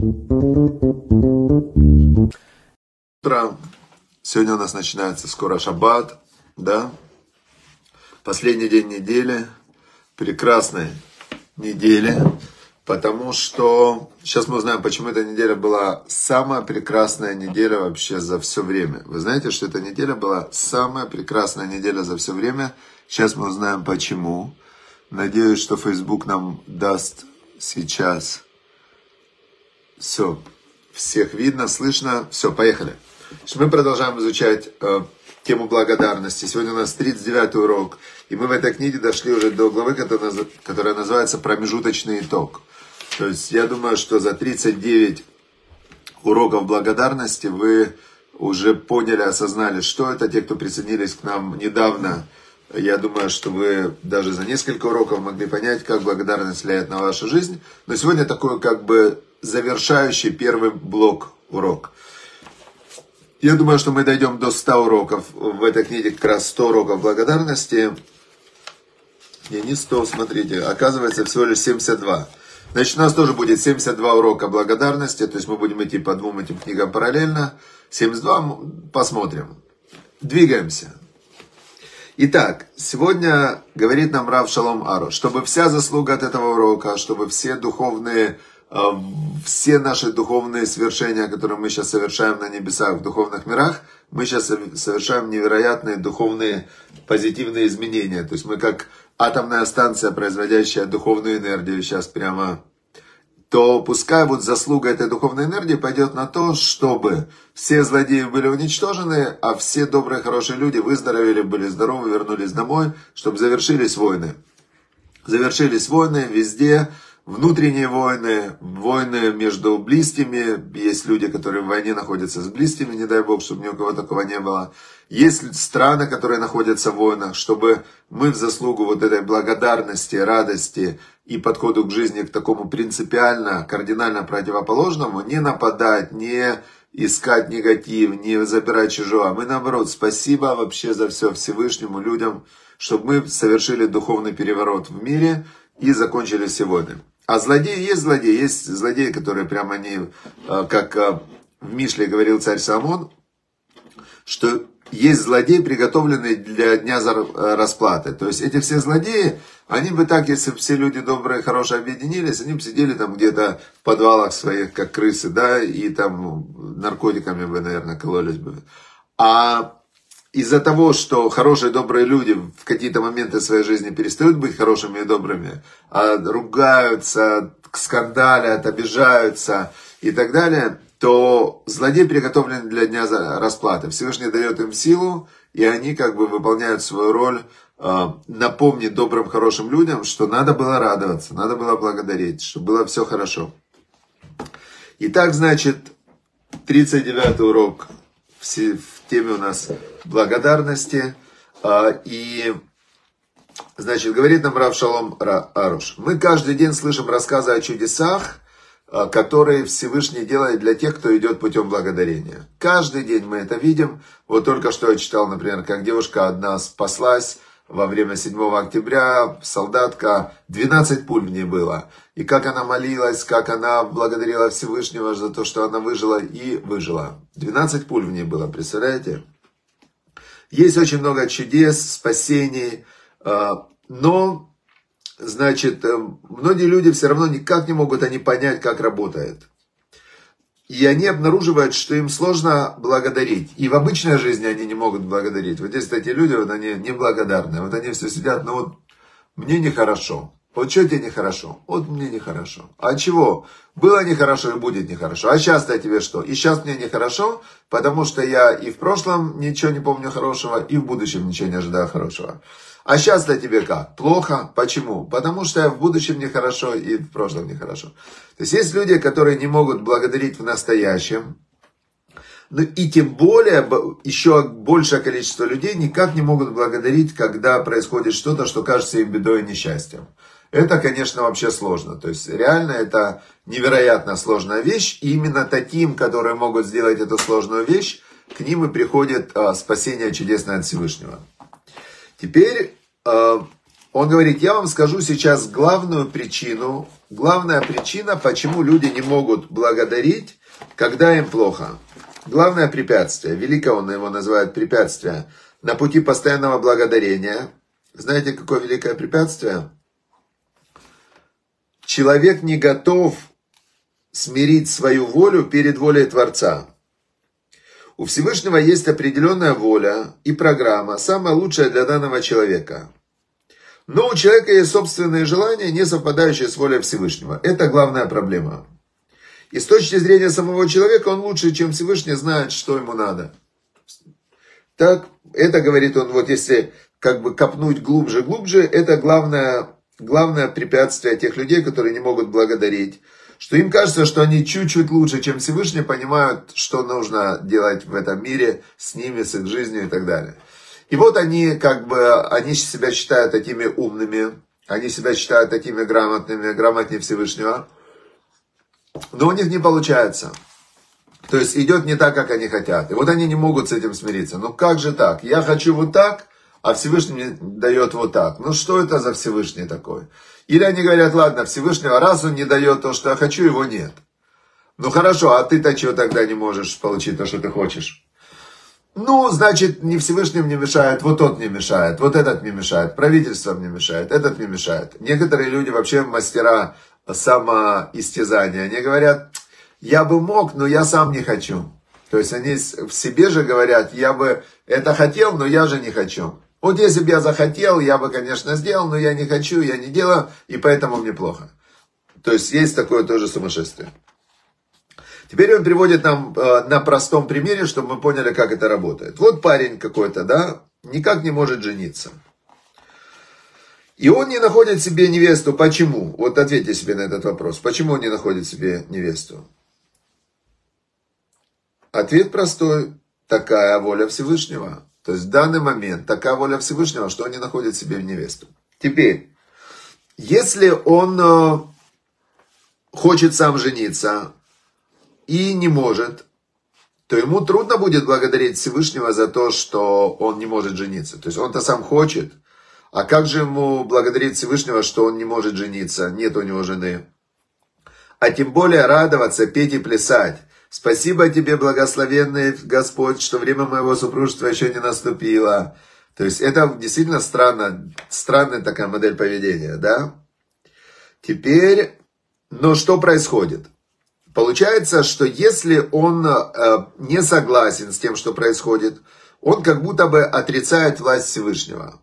Утро. Сегодня у нас начинается скоро шаббат, да? Последний день недели, прекрасной недели, потому что сейчас мы узнаем, почему эта неделя была самая прекрасная неделя вообще за все время. Вы знаете, что эта неделя была самая прекрасная неделя за все время? Сейчас мы узнаем почему. Надеюсь, что Facebook нам даст сейчас все. Всех видно, слышно. Все, поехали. Мы продолжаем изучать э, тему благодарности. Сегодня у нас 39 урок. И мы в этой книге дошли уже до главы, которая, называется «Промежуточный итог». То есть я думаю, что за 39 уроков благодарности вы уже поняли, осознали, что это. Те, кто присоединились к нам недавно, я думаю, что вы даже за несколько уроков могли понять, как благодарность влияет на вашу жизнь. Но сегодня такой как бы завершающий первый блок урок. Я думаю, что мы дойдем до 100 уроков. В этой книге как раз 100 уроков благодарности. Не, не 100, смотрите. Оказывается, всего лишь 72. Значит, у нас тоже будет 72 урока благодарности. То есть мы будем идти по двум этим книгам параллельно. 72 посмотрим. Двигаемся. Итак, сегодня говорит нам Рав Шалом Ару, чтобы вся заслуга от этого урока, чтобы все духовные, все наши духовные свершения, которые мы сейчас совершаем на небесах, в духовных мирах, мы сейчас совершаем невероятные духовные позитивные изменения. То есть мы как атомная станция, производящая духовную энергию, сейчас прямо то пускай вот заслуга этой духовной энергии пойдет на то, чтобы все злодеи были уничтожены, а все добрые, хорошие люди выздоровели, были здоровы, вернулись домой, чтобы завершились войны. Завершились войны везде, внутренние войны, войны между близкими. Есть люди, которые в войне находятся с близкими, не дай бог, чтобы ни у кого такого не было. Есть страны, которые находятся в войнах, чтобы мы в заслугу вот этой благодарности, радости и подходу к жизни к такому принципиально, кардинально противоположному, не нападать, не искать негатив, не забирать чужого. Мы наоборот, спасибо вообще за все Всевышнему людям, чтобы мы совершили духовный переворот в мире и закончили сегодня. А злодеи есть злодеи, есть злодеи, которые прямо они, э, как э, в Мишле говорил царь Самон, что есть злодеи, приготовленные для дня э, расплаты. То есть эти все злодеи, они бы так, если бы все люди добрые, хорошие объединились, они бы сидели там где-то в подвалах своих, как крысы, да, и там наркотиками бы, наверное, кололись бы. А из-за того, что хорошие, добрые люди в какие-то моменты своей жизни перестают быть хорошими и добрыми, а ругаются, скандалят, обижаются и так далее, то злодей приготовлен для дня расплаты. Всевышний дает им силу, и они как бы выполняют свою роль, а, напомнить добрым, хорошим людям, что надо было радоваться, надо было благодарить, что было все хорошо. Итак, значит, 39 урок в теме у нас благодарности. А, и, значит, говорит нам Рав Шалом Аруш. Мы каждый день слышим рассказы о чудесах, а, которые Всевышний делает для тех, кто идет путем благодарения. Каждый день мы это видим. Вот только что я читал, например, как девушка одна спаслась во время 7 октября, солдатка, 12 пуль в ней было. И как она молилась, как она благодарила Всевышнего за то, что она выжила и выжила. 12 пуль в ней было, представляете? Есть очень много чудес, спасений, а, но значит, э, многие люди все равно никак не могут они понять, как работает. И они обнаруживают, что им сложно благодарить. И в обычной жизни они не могут благодарить. Вот здесь эти люди, вот они неблагодарные. Вот они все сидят, ну вот мне нехорошо. Вот что тебе нехорошо? Вот мне нехорошо. А чего? Было нехорошо и будет нехорошо. А сейчас-то тебе что? И сейчас мне нехорошо, потому что я и в прошлом ничего не помню хорошего, и в будущем ничего не ожидаю хорошего. А сейчас-то тебе как? Плохо. Почему? Потому что в будущем нехорошо и в прошлом нехорошо. То есть есть люди, которые не могут благодарить в настоящем. Ну и тем более, еще большее количество людей никак не могут благодарить, когда происходит что-то, что кажется им бедой и несчастьем. Это, конечно, вообще сложно. То есть реально это невероятно сложная вещь. И именно таким, которые могут сделать эту сложную вещь, к ним и приходит а, спасение чудесное от Всевышнего. Теперь Э, он говорит, я вам скажу сейчас главную причину, главная причина, почему люди не могут благодарить, когда им плохо. Главное препятствие, великое он его называет препятствие, на пути постоянного благодарения. Знаете, какое великое препятствие? Человек не готов смирить свою волю перед волей Творца. У Всевышнего есть определенная воля и программа, самая лучшая для данного человека. Но у человека есть собственные желания, не совпадающие с волей Всевышнего. Это главная проблема. И с точки зрения самого человека он лучше, чем Всевышний, знает, что ему надо. Так, это говорит он, вот если как бы копнуть глубже, глубже, это главное, главное препятствие тех людей, которые не могут благодарить. Что им кажется, что они чуть-чуть лучше, чем Всевышний, понимают, что нужно делать в этом мире с ними, с их жизнью и так далее. И вот они как бы, они себя считают такими умными, они себя считают такими грамотными, грамотнее Всевышнего. Но у них не получается. То есть идет не так, как они хотят. И вот они не могут с этим смириться. Ну как же так? Я хочу вот так, а Всевышний мне дает вот так. Ну что это за Всевышний такой? Или они говорят, ладно, Всевышнего, раз он не дает то, что я хочу, его нет. Ну хорошо, а ты-то чего тогда не можешь получить то, что ты хочешь? Ну, значит, не Всевышний мне мешает, вот тот мне мешает, вот этот мне мешает, правительство мне мешает, этот мне мешает. Некоторые люди вообще мастера самоистязания. Они говорят, я бы мог, но я сам не хочу. То есть они в себе же говорят, я бы это хотел, но я же не хочу. Вот если бы я захотел, я бы, конечно, сделал, но я не хочу, я не делаю, и поэтому мне плохо. То есть есть такое тоже сумасшествие. Теперь он приводит нам э, на простом примере, чтобы мы поняли, как это работает. Вот парень какой-то, да, никак не может жениться. И он не находит себе невесту. Почему? Вот ответьте себе на этот вопрос. Почему он не находит себе невесту? Ответ простой. Такая воля Всевышнего. То есть в данный момент такая воля Всевышнего, что он не находит себе невесту. Теперь, если он э, хочет сам жениться и не может, то ему трудно будет благодарить Всевышнего за то, что он не может жениться. То есть он-то сам хочет, а как же ему благодарить Всевышнего, что он не может жениться, нет у него жены? А тем более радоваться, петь и плясать. Спасибо тебе, благословенный Господь, что время моего супружества еще не наступило. То есть это действительно странно, странная такая модель поведения, да? Теперь, но что происходит? Получается, что если он э, не согласен с тем, что происходит, он как будто бы отрицает власть Всевышнего.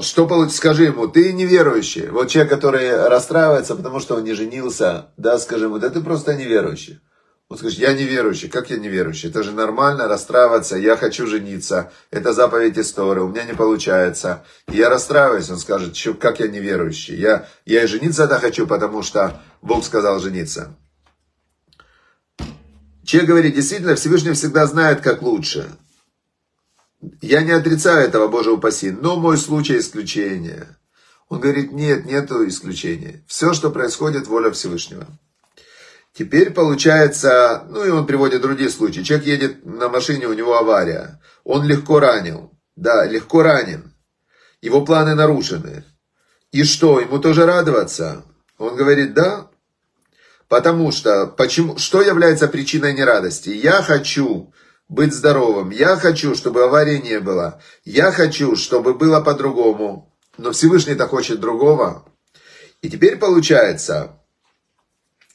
Что получится? Скажи ему, ты неверующий. Вот человек, который расстраивается, потому что он не женился, да, скажи ему, да ты просто неверующий. Он скажет, я неверующий. Как я неверующий? Это же нормально расстраиваться. Я хочу жениться. Это заповедь истории. У меня не получается. И я расстраиваюсь. Он скажет, как я неверующий. Я, я и жениться это хочу, потому что Бог сказал жениться. Человек говорит, действительно, Всевышний всегда знает, как лучше. Я не отрицаю этого, Боже упаси, но мой случай исключение. Он говорит, нет, нету исключения. Все, что происходит, воля Всевышнего. Теперь получается, ну и он приводит другие случаи. Человек едет на машине, у него авария. Он легко ранил. Да, легко ранен. Его планы нарушены. И что, ему тоже радоваться? Он говорит, да. Потому что, почему, что является причиной нерадости? Я хочу быть здоровым. Я хочу, чтобы аварии не было. Я хочу, чтобы было по-другому. Но Всевышний-то хочет другого. И теперь получается,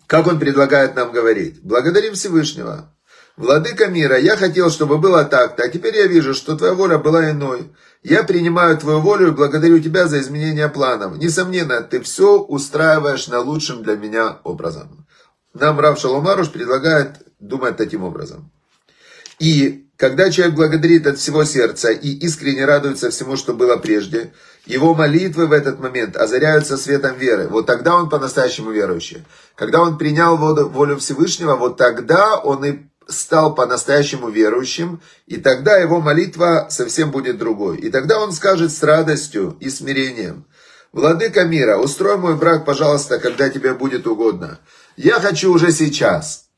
как он предлагает нам говорить? Благодарим Всевышнего. Владыка мира, я хотел, чтобы было так-то, а теперь я вижу, что твоя воля была иной. Я принимаю твою волю и благодарю тебя за изменение планов. Несомненно, ты все устраиваешь на лучшем для меня образом. Нам Рав Шаломаруш предлагает думать таким образом. И когда человек благодарит от всего сердца и искренне радуется всему, что было прежде, его молитвы в этот момент озаряются светом веры. Вот тогда он по-настоящему верующий. Когда он принял волю Всевышнего, вот тогда он и стал по-настоящему верующим, и тогда его молитва совсем будет другой. И тогда он скажет с радостью и смирением, «Владыка мира, устрой мой брак, пожалуйста, когда тебе будет угодно. Я хочу уже сейчас».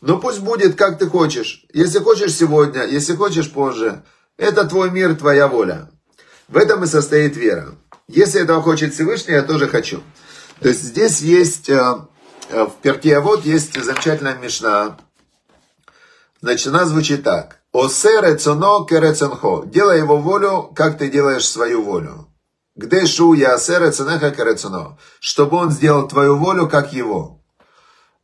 Но пусть будет, как ты хочешь. Если хочешь сегодня, если хочешь позже. Это твой мир, твоя воля. В этом и состоит вера. Если этого хочет Всевышний, я тоже хочу. То есть здесь есть, э, э, в Перке вот есть замечательная мешна. Значит, она звучит так. Осе рецоно керецонхо. Делай его волю, как ты делаешь свою волю. Где шу я осе рецонеха керецоно. Чтобы он сделал твою волю, как его.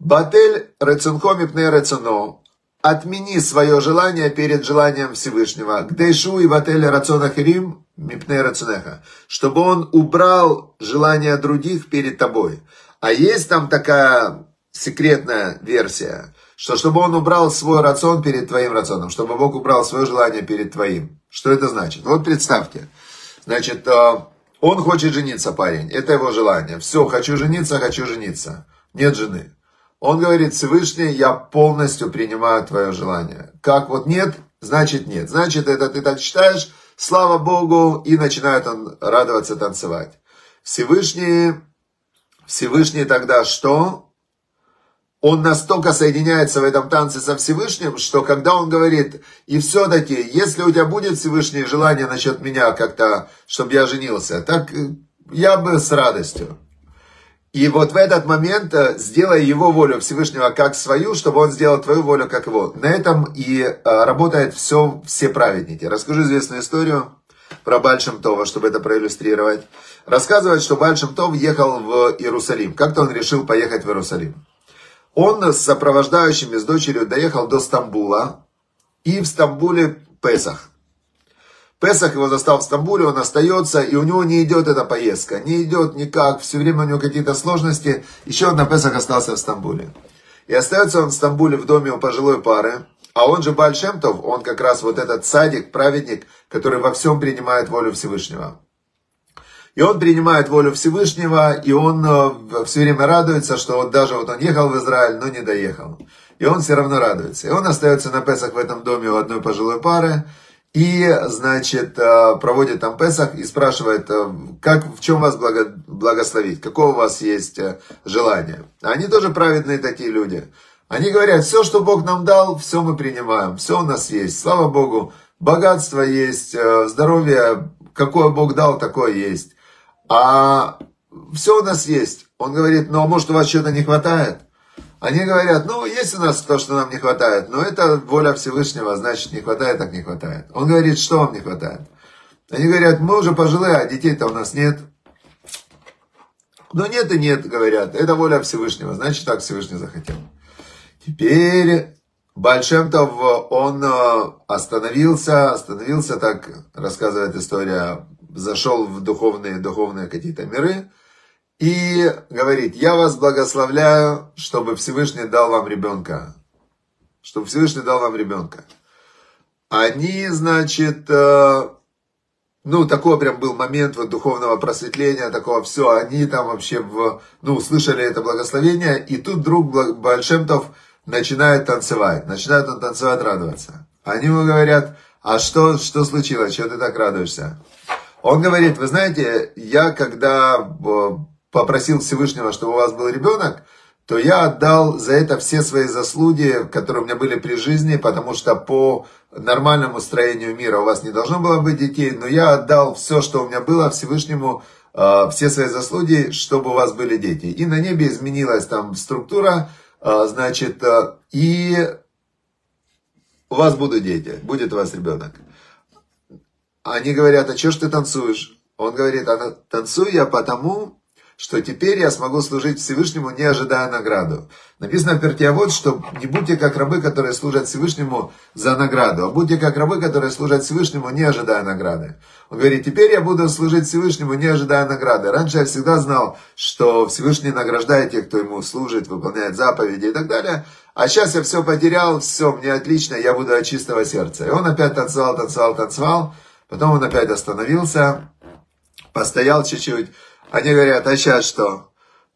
Батель рецонхо мипне рецоно. Отмени свое желание перед желанием Всевышнего. Где шу и батель рацонахирим мипне рацунеха. Чтобы он убрал желание других перед тобой. А есть там такая секретная версия – что чтобы он убрал свой рацион перед твоим рационом, чтобы Бог убрал свое желание перед твоим. Что это значит? Вот представьте, значит, э, он хочет жениться, парень, это его желание. Все, хочу жениться, хочу жениться. Нет жены. Он говорит, Всевышний, я полностью принимаю твое желание. Как вот нет, значит нет. Значит, это ты так считаешь, слава Богу, и начинает он радоваться, танцевать. Всевышний, Всевышний тогда что? он настолько соединяется в этом танце со Всевышним, что когда он говорит, и все-таки, если у тебя будет Всевышнее желание насчет меня как-то, чтобы я женился, так э, я бы с радостью. И вот в этот момент э, сделай его волю Всевышнего как свою, чтобы он сделал твою волю как его. На этом и э, работает все, все праведники. Расскажу известную историю про Бальшем Това, чтобы это проиллюстрировать. Рассказывает, что Бальшем Тов ехал в Иерусалим. Как-то он решил поехать в Иерусалим. Он с сопровождающими, с дочерью доехал до Стамбула. И в Стамбуле Песах. Песах его застал в Стамбуле, он остается, и у него не идет эта поездка. Не идет никак, все время у него какие-то сложности. Еще одна Песах остался в Стамбуле. И остается он в Стамбуле в доме у пожилой пары. А он же Бальшемтов, он как раз вот этот садик, праведник, который во всем принимает волю Всевышнего. И он принимает волю Всевышнего, и он э, все время радуется, что вот даже вот он ехал в Израиль, но не доехал. И он все равно радуется. И он остается на Песах в этом доме у одной пожилой пары, и, значит, э, проводит там Песах и спрашивает, э, как, в чем вас благо, благословить, какое у вас есть желание. Они тоже праведные такие люди. Они говорят, все, что Бог нам дал, все мы принимаем, все у нас есть. Слава Богу, богатство есть, здоровье, какое Бог дал, такое есть а все у нас есть. Он говорит, ну а может у вас чего-то не хватает? Они говорят, ну есть у нас то, что нам не хватает, но это воля Всевышнего, значит не хватает, так не хватает. Он говорит, что вам не хватает? Они говорят, мы уже пожилые, а детей-то у нас нет. Но нет и нет, говорят, это воля Всевышнего, значит так Всевышний захотел. Теперь Большемтов, он э, остановился, остановился, так рассказывает история зашел в духовные, духовные какие-то миры и говорит, я вас благословляю, чтобы Всевышний дал вам ребенка. Чтобы Всевышний дал вам ребенка. Они, значит, э, ну, такой прям был момент вот духовного просветления, такого все, они там вообще, в, ну, услышали это благословение, и тут друг Большемтов начинает танцевать, начинает он танцевать, радоваться. Они ему говорят, а что, что случилось, что ты так радуешься? Он говорит, вы знаете, я когда э, попросил Всевышнего, чтобы у вас был ребенок, то я отдал за это все свои заслуги, которые у меня были при жизни, потому что по нормальному строению мира у вас не должно было быть детей, но я отдал все, что у меня было Всевышнему, э, все свои заслуги, чтобы у вас были дети. И на небе изменилась там структура, э, значит, и у вас будут дети, будет у вас ребенок. Они говорят, а что ж ты танцуешь? Он говорит, а танцую я потому, что теперь я смогу служить Всевышнему, не ожидая награду. Написано в перке вот, что не будьте как рабы, которые служат Всевышнему за награду, а будьте как рабы, которые служат Всевышнему, не ожидая награды. Он говорит, теперь я буду служить Всевышнему, не ожидая награды. Раньше я всегда знал, что Всевышний награждает тех, кто ему служит, выполняет заповеди и так далее. А сейчас я все потерял, все, мне отлично, я буду от чистого сердца. И он опять танцевал, танцевал, танцевал. Потом он опять остановился, постоял чуть-чуть. Они говорят, а сейчас что?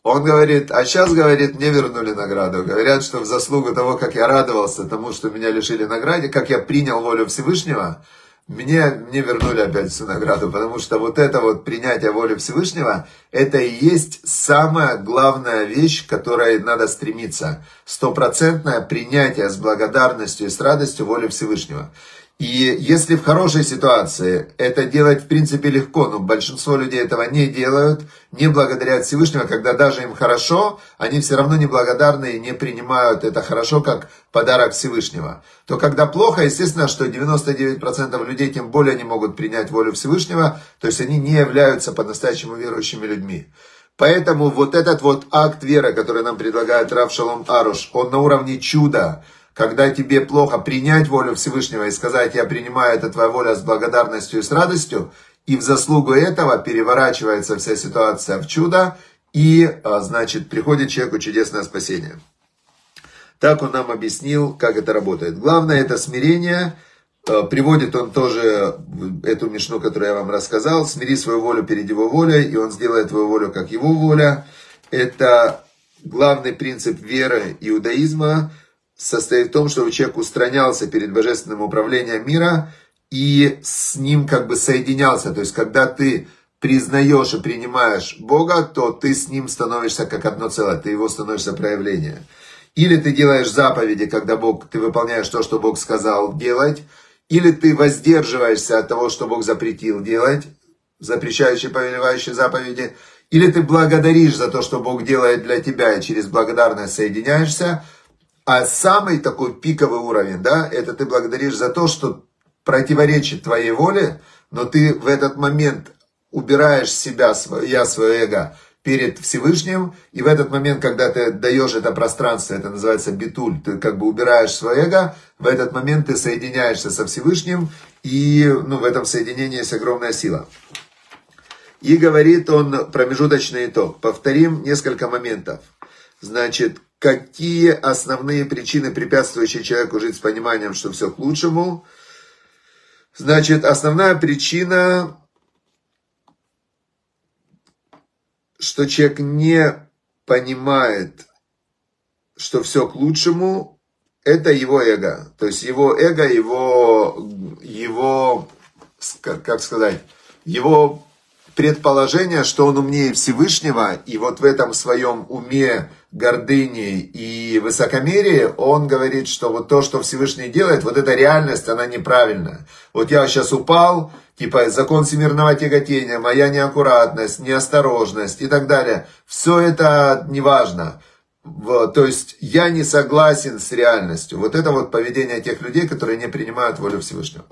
Он говорит, а сейчас, говорит, мне вернули награду. Говорят, что в заслугу того, как я радовался тому, что меня лишили награды, как я принял волю Всевышнего, мне, мне вернули опять всю награду, потому что вот это вот принятие воли Всевышнего, это и есть самая главная вещь, к которой надо стремиться. Стопроцентное принятие с благодарностью и с радостью воли Всевышнего. И если в хорошей ситуации это делать в принципе легко, но большинство людей этого не делают, не благодарят Всевышнего, когда даже им хорошо, они все равно неблагодарны и не принимают это хорошо как подарок Всевышнего. То когда плохо, естественно, что 99% людей тем более не могут принять волю Всевышнего, то есть они не являются по-настоящему верующими людьми. Поэтому вот этот вот акт веры, который нам предлагает Рав Шалом Аруш, он на уровне чуда – когда тебе плохо принять волю Всевышнего и сказать, я принимаю это твоя воля с благодарностью и с радостью, и в заслугу этого переворачивается вся ситуация в чудо, и, а, значит, приходит человеку чудесное спасение. Так он нам объяснил, как это работает. Главное это смирение. А, приводит он тоже эту мишну, которую я вам рассказал. Смири свою волю перед его волей, и он сделает твою волю, как его воля. Это главный принцип веры иудаизма – состоит в том, чтобы человек устранялся перед божественным управлением мира и с ним как бы соединялся. То есть, когда ты признаешь и принимаешь Бога, то ты с ним становишься как одно целое, ты его становишься проявление. Или ты делаешь заповеди, когда Бог, ты выполняешь то, что Бог сказал делать, или ты воздерживаешься от того, что Бог запретил делать, запрещающие, повелевающие заповеди, или ты благодаришь за то, что Бог делает для тебя, и через благодарность соединяешься – а самый такой пиковый уровень, да, это ты благодаришь за то, что противоречит твоей воле, но ты в этот момент убираешь себя, я, свое эго перед Всевышним, и в этот момент, когда ты даешь это пространство, это называется битуль, ты как бы убираешь свое эго, в этот момент ты соединяешься со Всевышним, и ну, в этом соединении есть огромная сила. И говорит он промежуточный итог. Повторим несколько моментов. Значит, какие основные причины, препятствующие человеку жить с пониманием, что все к лучшему. Значит, основная причина, что человек не понимает, что все к лучшему, это его эго. То есть его эго, его, его, как сказать, его предположение, что он умнее Всевышнего, и вот в этом своем уме, гордыне и высокомерии, он говорит, что вот то, что Всевышний делает, вот эта реальность, она неправильная. Вот я сейчас упал, типа закон всемирного тяготения, моя неаккуратность, неосторожность и так далее. Все это неважно. То есть я не согласен с реальностью. Вот это вот поведение тех людей, которые не принимают волю Всевышнего.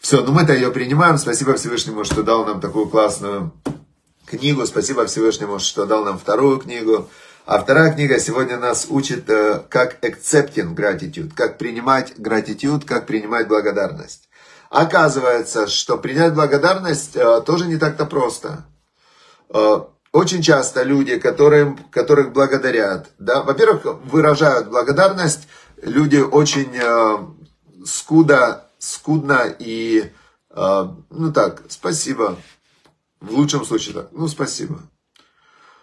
Все, ну мы-то ее принимаем. Спасибо Всевышнему, что дал нам такую классную книгу. Спасибо Всевышнему, что дал нам вторую книгу. А вторая книга сегодня нас учит, э, как accepting gratitude, как принимать gratitude, как принимать благодарность. Оказывается, что принять благодарность э, тоже не так-то просто. Э, очень часто люди, которым, которых благодарят, да, во-первых, выражают благодарность, люди очень скудо скудно и, ну так, спасибо. В лучшем случае так, ну спасибо.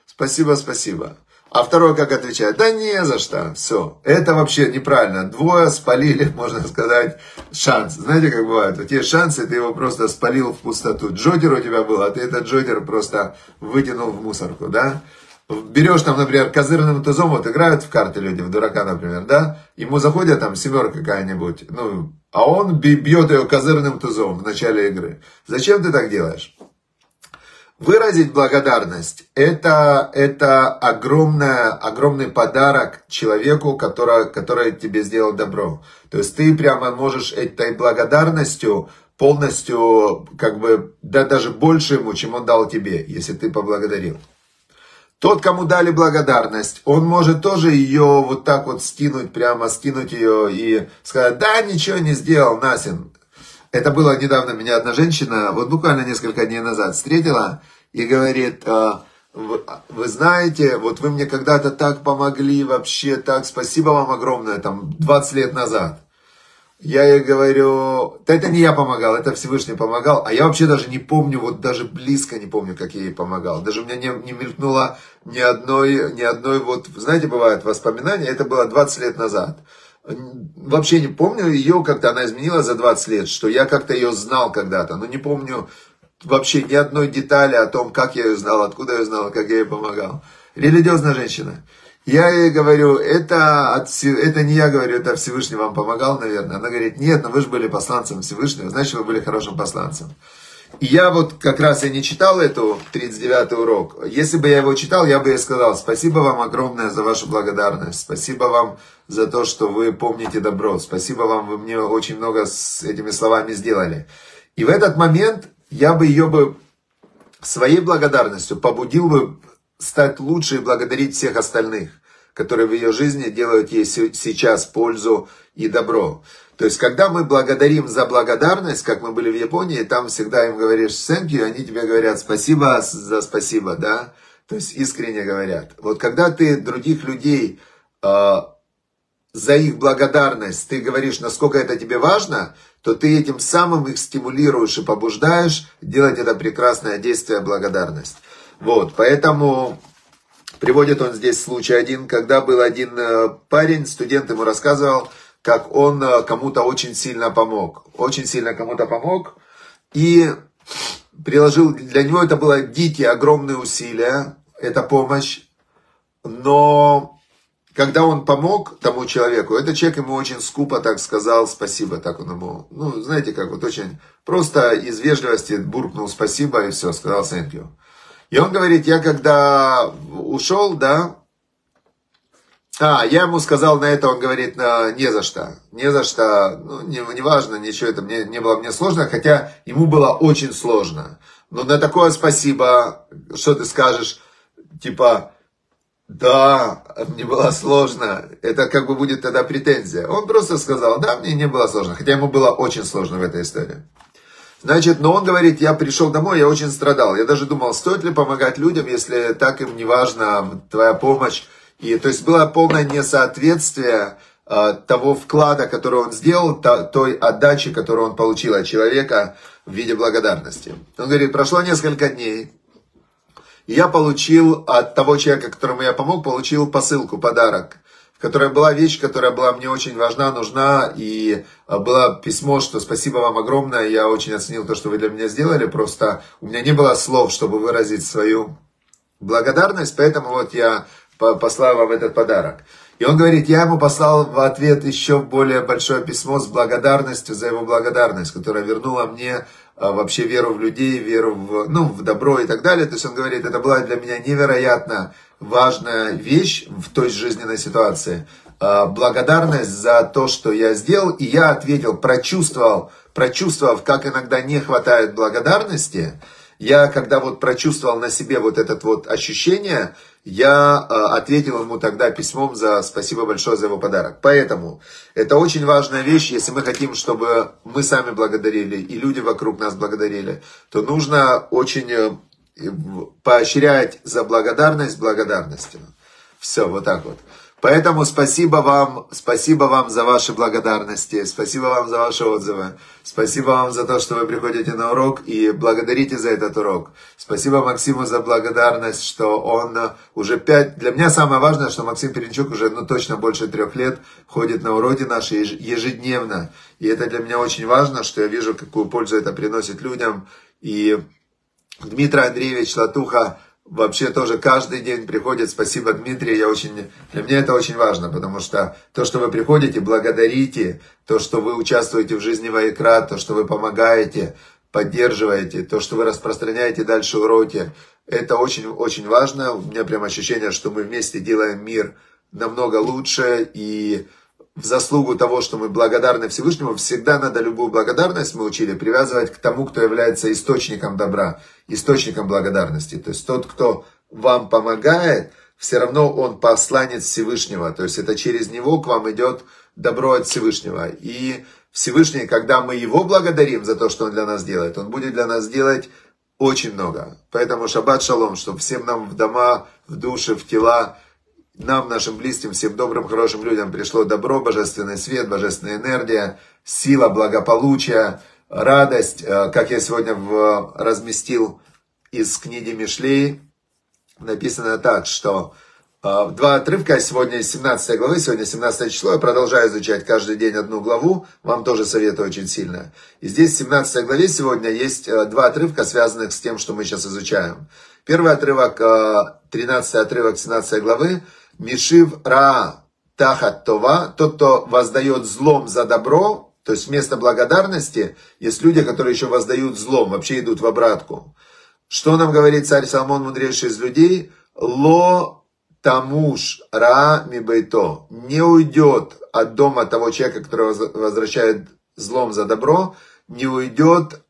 Спасибо, спасибо. А второй как отвечает? Да не за что, все. Это вообще неправильно. Двое спалили, можно сказать, шанс. Знаете, как бывает? У тебя шансы, ты его просто спалил в пустоту. Джокер у тебя был, а ты этот джокер просто вытянул в мусорку, да? берешь там, например, козырным тузом, вот играют в карты люди, в дурака, например, да, ему заходит там семерка какая-нибудь, ну, а он бьет ее козырным тузом в начале игры. Зачем ты так делаешь? Выразить благодарность – это, это огромная, огромный подарок человеку, который, который тебе сделал добро. То есть ты прямо можешь этой благодарностью полностью, как бы, да даже больше ему, чем он дал тебе, если ты поблагодарил. Тот, кому дали благодарность, он может тоже ее вот так вот стянуть, прямо стянуть ее и сказать, да, ничего не сделал, Насин. Это было недавно, меня одна женщина, вот буквально несколько дней назад встретила и говорит, «А, вы знаете, вот вы мне когда-то так помогли, вообще так, спасибо вам огромное, там, 20 лет назад. Я ей говорю, да это не я помогал, это Всевышний помогал, а я вообще даже не помню, вот даже близко не помню, как я ей помогал. Даже у меня не, не мелькнуло ни одной, ни одной вот, знаете, бывают воспоминания, это было 20 лет назад. Вообще не помню ее, как-то она изменила за 20 лет, что я как-то ее знал когда-то, но не помню вообще ни одной детали о том, как я ее знал, откуда я ее знал, как я ей помогал. Религиозная женщина. Я ей говорю, это, от, это не я говорю, это Всевышний вам помогал, наверное. Она говорит, нет, но вы же были посланцем Всевышнего, значит, вы были хорошим посланцем. И я вот как раз я не читал эту 39 урок. Если бы я его читал, я бы ей сказал, спасибо вам огромное за вашу благодарность. Спасибо вам за то, что вы помните добро. Спасибо вам, вы мне очень много с этими словами сделали. И в этот момент я бы ее бы своей благодарностью побудил бы стать лучше и благодарить всех остальных, которые в ее жизни делают ей сейчас пользу и добро. То есть, когда мы благодарим за благодарность, как мы были в Японии, там всегда им говоришь thank you, они тебе говорят спасибо за спасибо, да? То есть, искренне говорят. Вот когда ты других людей э, за их благодарность, ты говоришь, насколько это тебе важно, то ты этим самым их стимулируешь и побуждаешь делать это прекрасное действие благодарность. Вот, поэтому приводит он здесь случай один, когда был один э, парень, студент ему рассказывал, как он э, кому-то очень сильно помог. Очень сильно кому-то помог. И приложил, для него это было дикие, огромные усилия, эта помощь. Но когда он помог тому человеку, этот человек ему очень скупо так сказал спасибо, так он ему, ну, знаете, как вот очень просто из вежливости буркнул спасибо и все, сказал thank you. И он говорит, я когда ушел, да, а, я ему сказал на это, он говорит, не за что, не за что, ну, не, не важно, ничего это мне, не было мне сложно, хотя ему было очень сложно. Но на такое спасибо, что ты скажешь, типа, да, мне было сложно, это как бы будет тогда претензия. Он просто сказал, да, мне не было сложно, хотя ему было очень сложно в этой истории. Значит, но он говорит, я пришел домой, я очень страдал. Я даже думал, стоит ли помогать людям, если так им не важна твоя помощь. И то есть было полное несоответствие э, того вклада, который он сделал, то, той отдачи, которую он получил от человека в виде благодарности. Он говорит, прошло несколько дней, и я получил от того человека, которому я помог, получил посылку, подарок которая была вещь, которая была мне очень важна, нужна, и а, было письмо, что спасибо вам огромное, я очень оценил то, что вы для меня сделали, просто у меня не было слов, чтобы выразить свою благодарность, поэтому вот я послал вам этот подарок. И он говорит, я ему послал в ответ еще более большое письмо с благодарностью за его благодарность, которая вернула мне а, вообще веру в людей, веру в, ну, в добро и так далее. То есть он говорит, это была для меня невероятно важная вещь в той жизненной ситуации. А, благодарность за то, что я сделал. И я ответил, прочувствовал, прочувствовав, как иногда не хватает благодарности. Я, когда вот прочувствовал на себе вот это вот ощущение, я а, ответил ему тогда письмом за спасибо большое за его подарок. Поэтому это очень важная вещь, если мы хотим, чтобы мы сами благодарили и люди вокруг нас благодарили, то нужно очень э, поощрять за благодарность благодарностью. Все, вот так вот. Поэтому спасибо вам, спасибо вам за ваши благодарности, спасибо вам за ваши отзывы, спасибо вам за то, что вы приходите на урок и благодарите за этот урок. Спасибо Максиму за благодарность, что он уже пять... Для меня самое важное, что Максим Перенчук уже ну, точно больше трех лет ходит на уроки наши ежедневно. И это для меня очень важно, что я вижу, какую пользу это приносит людям. И Дмитрий Андреевич Латуха вообще тоже каждый день приходит. Спасибо, Дмитрий. Я очень, для меня это очень важно, потому что то, что вы приходите, благодарите, то, что вы участвуете в жизни Вайкра, то, что вы помогаете, поддерживаете, то, что вы распространяете дальше уроки, это очень-очень важно. У меня прям ощущение, что мы вместе делаем мир намного лучше и в заслугу того, что мы благодарны Всевышнему, всегда надо любую благодарность, мы учили, привязывать к тому, кто является источником добра, источником благодарности. То есть тот, кто вам помогает, все равно он посланец Всевышнего. То есть это через него к вам идет добро от Всевышнего. И Всевышний, когда мы его благодарим за то, что он для нас делает, он будет для нас делать очень много. Поэтому шаббат шалом, чтобы всем нам в дома, в души, в тела, нам, нашим близким, всем добрым, хорошим людям пришло добро, божественный свет, божественная энергия, сила, благополучие, радость. Э, как я сегодня разместил из книги Мишлей, написано так, что А, два отрывка сегодня из 17 главы, сегодня 17 число, я продолжаю изучать каждый день одну главу, вам тоже советую очень сильно. И здесь в 17 главе сегодня есть э, два отрывка, связанных с тем, что мы сейчас изучаем. Первый отрывок, 13 э, отрывок 17 главы, Мишив Ра Тахат Това, тот, кто воздает злом за добро, то есть вместо благодарности есть люди, которые еще воздают злом, вообще идут в обратку. Что нам говорит царь Соломон, мудрейший из людей? Ло Тамуш Ра Мибейто не уйдет от дома того человека, который возвращает злом за добро, не уйдет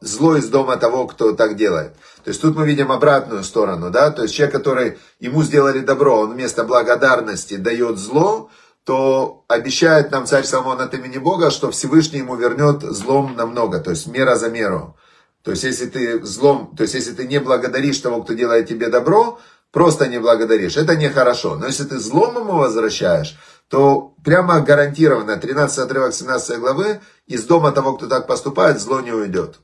зло из дома того, кто так делает. То есть тут мы видим обратную сторону, да, то есть человек, который ему сделали добро, он вместо благодарности дает зло, то обещает нам царь Соломон от имени Бога, что Всевышний ему вернет злом намного, то есть мера за меру. То есть если ты злом, то есть если ты не благодаришь того, кто делает тебе добро, просто не благодаришь. Это нехорошо. Но если ты злом ему возвращаешь, то прямо гарантированно 13 отрывок 17 главы из дома того, кто так поступает, зло не уйдет.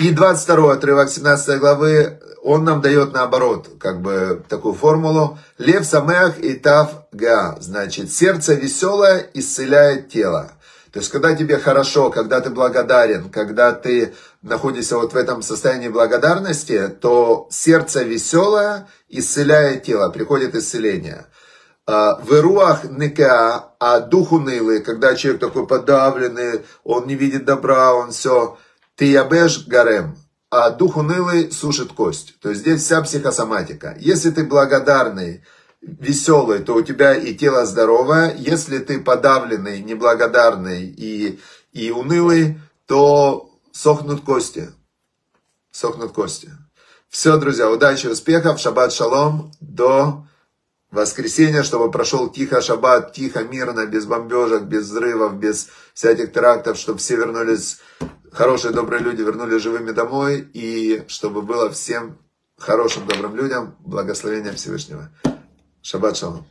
И 22 отрывок 17 главы, он нам дает наоборот, как бы такую формулу. Лев самех и тав га. Значит, сердце веселое исцеляет тело. То есть, когда тебе хорошо, когда ты благодарен, когда ты находишься вот в этом состоянии благодарности, то сердце веселое исцеляет тело, приходит исцеление. А, в руах нека, а дух унылый, когда человек такой подавленный, он не видит добра, он все, ты ябеш гарем, а дух унылый сушит кость. То есть здесь вся психосоматика. Если ты благодарный, веселый, то у тебя и тело здоровое. Если ты подавленный, неблагодарный и, и унылый, то сохнут кости. Сохнут кости. Все, друзья, удачи, успехов, шаббат шалом, до воскресенья, чтобы прошел тихо шаббат, тихо, мирно, без бомбежек, без взрывов, без всяких терактов, чтобы все вернулись, хорошие, добрые люди вернулись живыми домой, и чтобы было всем хорошим, добрым людям благословения Всевышнего. Шаббат шалом.